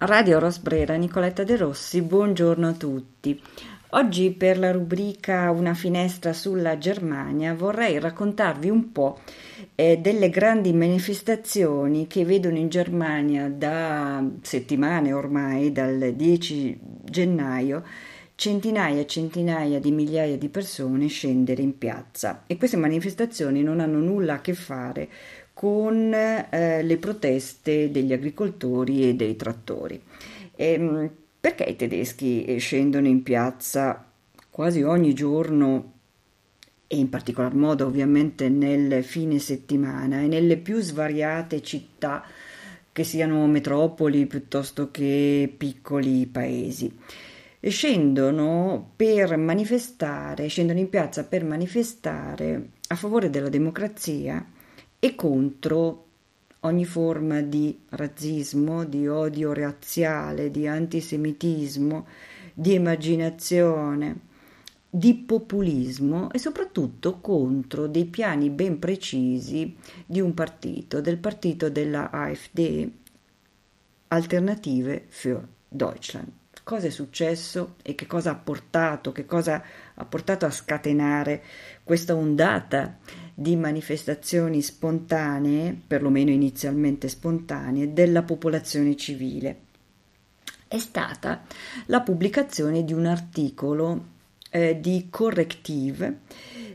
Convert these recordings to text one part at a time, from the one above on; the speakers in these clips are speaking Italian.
Radio Rosbrera, Nicoletta De Rossi, buongiorno a tutti. Oggi per la rubrica Una finestra sulla Germania vorrei raccontarvi un po' eh, delle grandi manifestazioni che vedono in Germania da settimane ormai, dal 10 gennaio, centinaia e centinaia di migliaia di persone scendere in piazza e queste manifestazioni non hanno nulla a che fare con eh, le proteste degli agricoltori e dei trattori. E, ehm, perché i tedeschi eh, scendono in piazza quasi ogni giorno e in particolar modo ovviamente nel fine settimana e nelle più svariate città che siano metropoli piuttosto che piccoli paesi. Scendono per manifestare, scendono in piazza per manifestare a favore della democrazia e contro ogni forma di razzismo, di odio razziale, di antisemitismo, di immaginazione, di populismo e soprattutto contro dei piani ben precisi di un partito, del partito della AfD, Alternative für Deutschland. Cosa è successo e che cosa ha portato, che cosa ha portato a scatenare questa ondata di manifestazioni spontanee, perlomeno inizialmente spontanee, della popolazione civile. È stata la pubblicazione di un articolo eh, di Corrective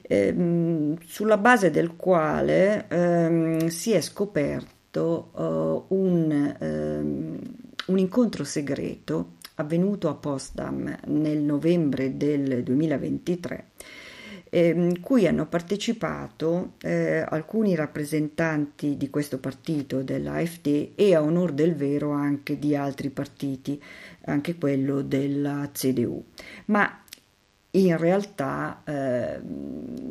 eh, sulla base del quale eh, si è scoperto eh, un, ehm, un incontro segreto avvenuto a Potsdam nel novembre del 2023 eh, cui hanno partecipato eh, alcuni rappresentanti di questo partito, dell'AfD, e a onor del vero anche di altri partiti, anche quello della CDU. Ma in realtà eh,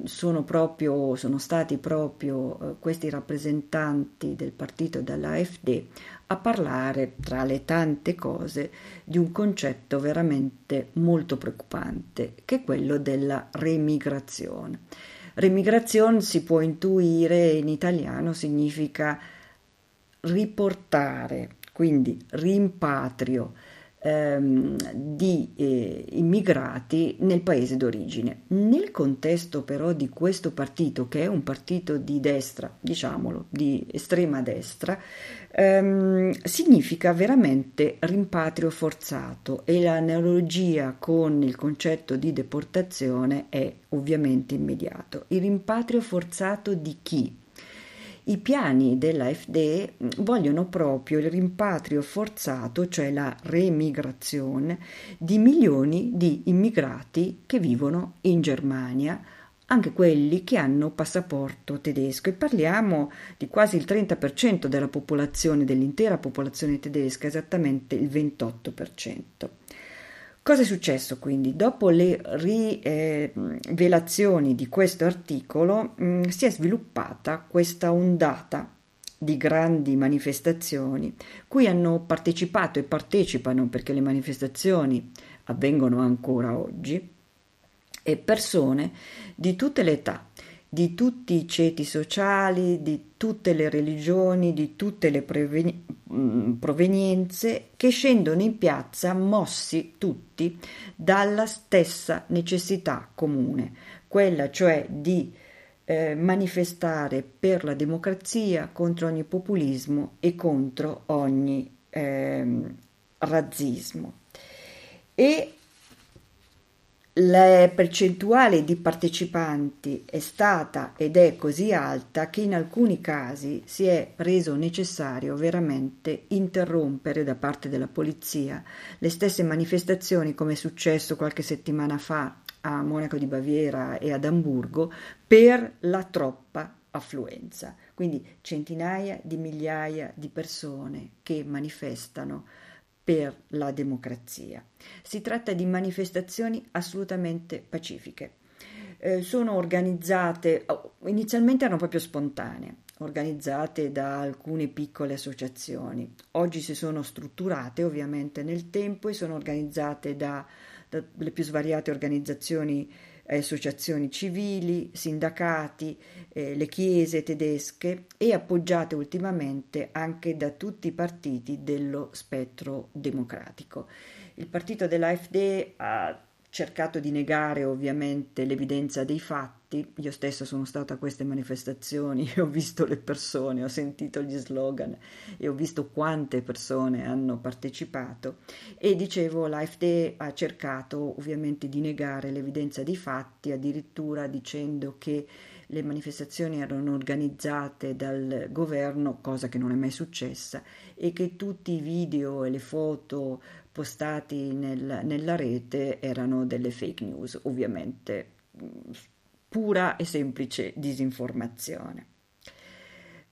sono, proprio, sono stati proprio eh, questi rappresentanti del partito dell'AfD a parlare, tra le tante cose, di un concetto veramente molto preoccupante, che è quello della remigrazione. Remigrazione si può intuire in italiano significa riportare, quindi rimpatrio, ehm, di eh, immigrati nel paese d'origine. Nel contesto però di questo partito, che è un partito di destra, diciamolo, di estrema destra, ehm, significa veramente rimpatrio forzato e l'analogia con il concetto di deportazione è ovviamente immediato. Il rimpatrio forzato di chi? I piani dell'AfD mm, vogliono proprio il rimpatrio forzato, cioè la remigrazione, di milioni di immigrati che vivono in Germania, anche quelli che hanno passaporto tedesco e parliamo di quasi il 30% della popolazione, dell'intera popolazione tedesca, esattamente il 28%. Cosa è successo quindi? Dopo le rivelazioni di questo articolo mh, mm, si è sviluppata questa ondata di grandi manifestazioni cui hanno partecipato e partecipano perché le manifestazioni avvengono ancora oggi e persone di tutte le età, di tutti i ceti sociali, di tutte le religioni, di tutte le mm, provenienze che scendono in piazza mossi tutti dalla stessa necessità comune, quella cioè di eh, manifestare per la democrazia contro ogni populismo e contro ogni eh, razzismo. E la percentuale di partecipanti è stata ed è così alta che in alcuni casi si è reso necessario veramente interrompere da parte della polizia le stesse manifestazioni come è successo qualche settimana fa a Monaco di Baviera e ad Amburgo per la troppa affluenza. Quindi centinaia di migliaia di persone che manifestano per la democrazia. Si tratta di manifestazioni assolutamente pacifiche. Eh, sono organizzate, oh, inizialmente erano proprio spontanee, organizzate da alcune piccole associazioni. Oggi si sono strutturate ovviamente nel tempo e sono organizzate da, dalle più svariate organizzazioni associazioni civili, sindacati, eh, le chiese tedesche e appoggiate ultimamente anche da tutti i partiti dello spettro democratico. Il partito dell'AfD ha cercato di negare ovviamente l'evidenza dei fatti. Io stesso sono stata a queste manifestazioni e ho visto le persone, ho sentito gli slogan e ho visto quante persone hanno partecipato. E dicevo l'AfD ha cercato ovviamente di negare l'evidenza dei fatti, addirittura dicendo che le manifestazioni erano organizzate dal governo, cosa che non è mai successa, e che tutti i video e le foto postati nel, nella rete erano delle fake news, ovviamente pura e semplice disinformazione.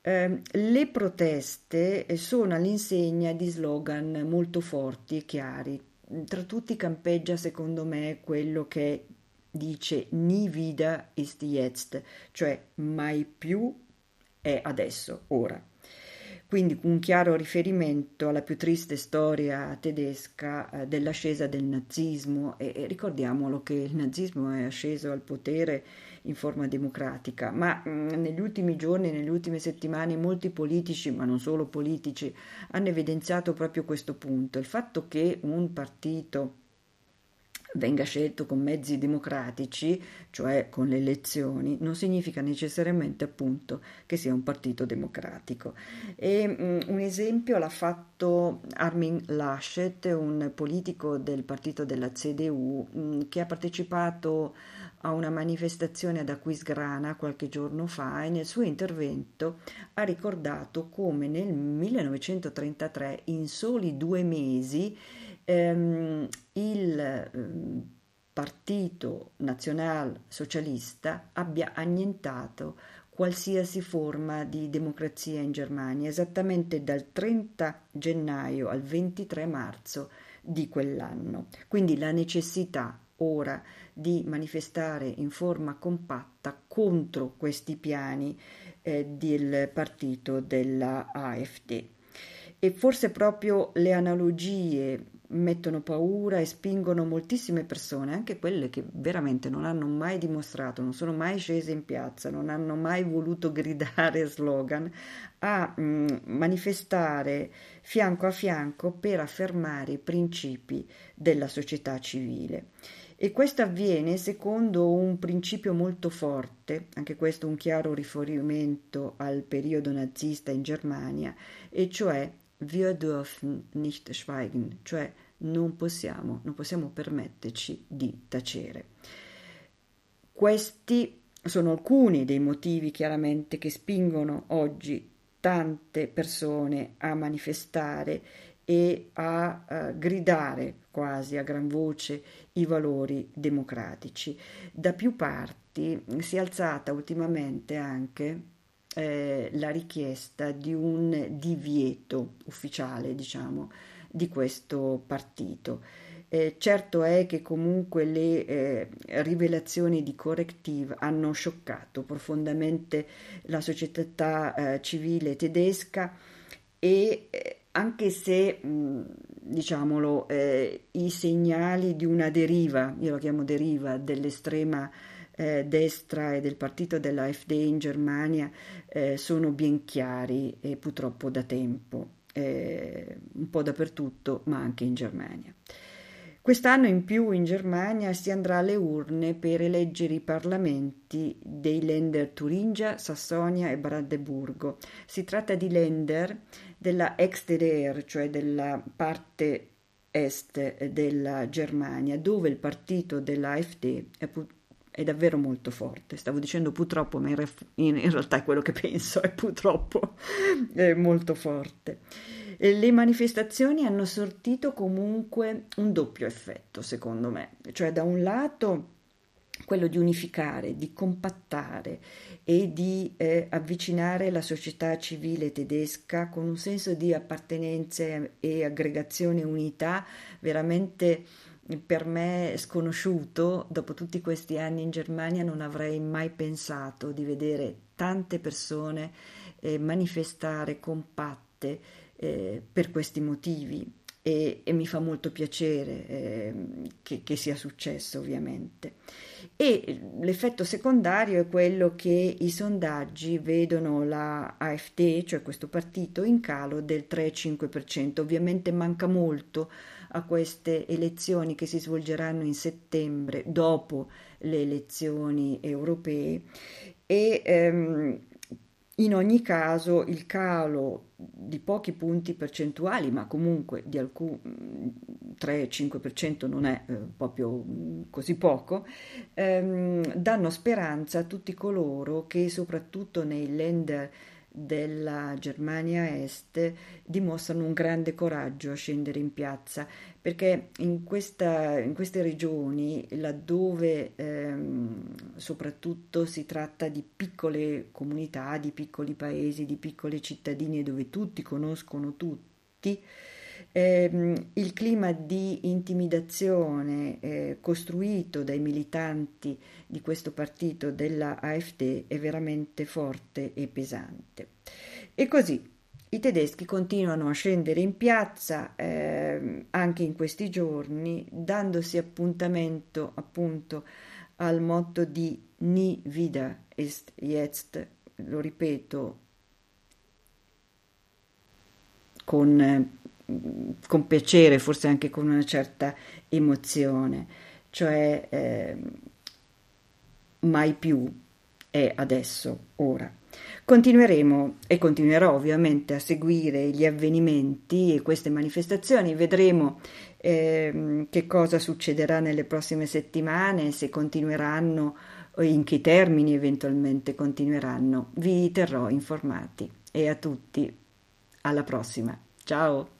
Eh, le proteste sono all'insegna di slogan molto forti e chiari. Tra tutti campeggia, secondo me, quello che dice Nie wieder ist jetzt, cioè mai più è adesso, ora quindi un chiaro riferimento alla più triste storia tedesca eh, dell'ascesa del nazismo e, e, ricordiamolo che il nazismo è asceso al potere in forma democratica, ma mh, mm, negli ultimi giorni, nelle ultime settimane molti politici, ma non solo politici, hanno evidenziato proprio questo punto, il fatto che un partito venga scelto con mezzi democratici, cioè con le elezioni, non significa necessariamente appunto che sia un partito democratico. E, um, un esempio l'ha fatto Armin Laschet, un politico del partito della CDU, um, che ha partecipato a una manifestazione ad Aquisgrana qualche giorno fa e nel suo intervento ha ricordato come nel 1933 in soli due mesi ehm, il ehm, Partito Nazional Socialista abbia annientato qualsiasi forma di democrazia in Germania, esattamente dal 30 gennaio al 23 marzo di quell'anno. Quindi la necessità ora di manifestare in forma compatta contro questi piani eh, del partito della AfD. E forse proprio le analogie mettono paura e spingono moltissime persone, anche quelle che veramente non hanno mai dimostrato, non sono mai scese in piazza, non hanno mai voluto gridare slogan, a mh, mm, manifestare fianco a fianco per affermare i principi della società civile. E questo avviene secondo un principio molto forte, anche questo un chiaro riferimento al periodo nazista in Germania, e cioè wir dürfen nicht schweigen, cioè non possiamo, non possiamo permetterci di tacere. Questi sono alcuni dei motivi chiaramente che spingono oggi tante persone a manifestare e a uh, gridare quasi a gran voce i valori democratici. Da più parti si è alzata ultimamente anche eh, la richiesta di un divieto ufficiale, diciamo, di questo partito. Eh, certo è che comunque le eh, rivelazioni di Corrective hanno scioccato profondamente la società eh, civile tedesca e eh, anche se, mh, diciamolo, eh, i segnali di una deriva, io la chiamo deriva, dell'estrema eh, destra e del partito dell'AfD in Germania eh, sono ben chiari e purtroppo da tempo, eh, un po' dappertutto, ma anche in Germania. Quest'anno in più in Germania si andrà alle urne per eleggere i parlamenti dei Länder Turingia, Sassonia e Brandeburgo. Si tratta di Länder della ex-DDR, cioè della parte est della Germania, dove il partito dell'AfD è è davvero molto forte. Stavo dicendo purtroppo, ma in, ref- in, realtà è quello che penso, è purtroppo è molto forte. E le manifestazioni hanno sortito comunque un doppio effetto, secondo me, cioè da un lato quello di unificare, di compattare e di eh, avvicinare la società civile tedesca con un senso di appartenenza e aggregazione unità veramente per me sconosciuto, dopo tutti questi anni in Germania non avrei mai pensato di vedere tante persone eh, manifestare compatte eh, per questi motivi. e, e mi fa molto piacere eh, che, che, sia successo ovviamente. E l'effetto secondario è quello che i sondaggi vedono la AfD, cioè questo partito, in calo del 3-5%. Ovviamente manca molto a queste elezioni che si svolgeranno in settembre dopo le elezioni europee. E ehm, in ogni caso il calo di pochi punti percentuali, ma comunque di alcun 3-5% non è eh, proprio così poco, ehm, danno speranza a tutti coloro che soprattutto nei land della Germania Est dimostrano un grande coraggio a scendere in piazza, perché in, questa, in queste regioni, laddove ehm, soprattutto si tratta di piccole comunità, di piccoli paesi, di piccole cittadine dove tutti conoscono tutti, eh, il clima di intimidazione eh, costruito dai militanti di questo partito della AfD è veramente forte e pesante. E così i tedeschi continuano a scendere in piazza eh, anche in questi giorni, dandosi appuntamento appunto al motto di Nie wieder ist jetzt, lo ripeto con con piacere, forse anche con una certa emozione, cioè eh, mai più è adesso, ora. Continueremo e continuerò ovviamente a seguire gli avvenimenti e queste manifestazioni, vedremo eh, che cosa succederà nelle prossime settimane, se continueranno o in che termini eventualmente continueranno. Vi terrò informati e a tutti alla prossima. Ciao!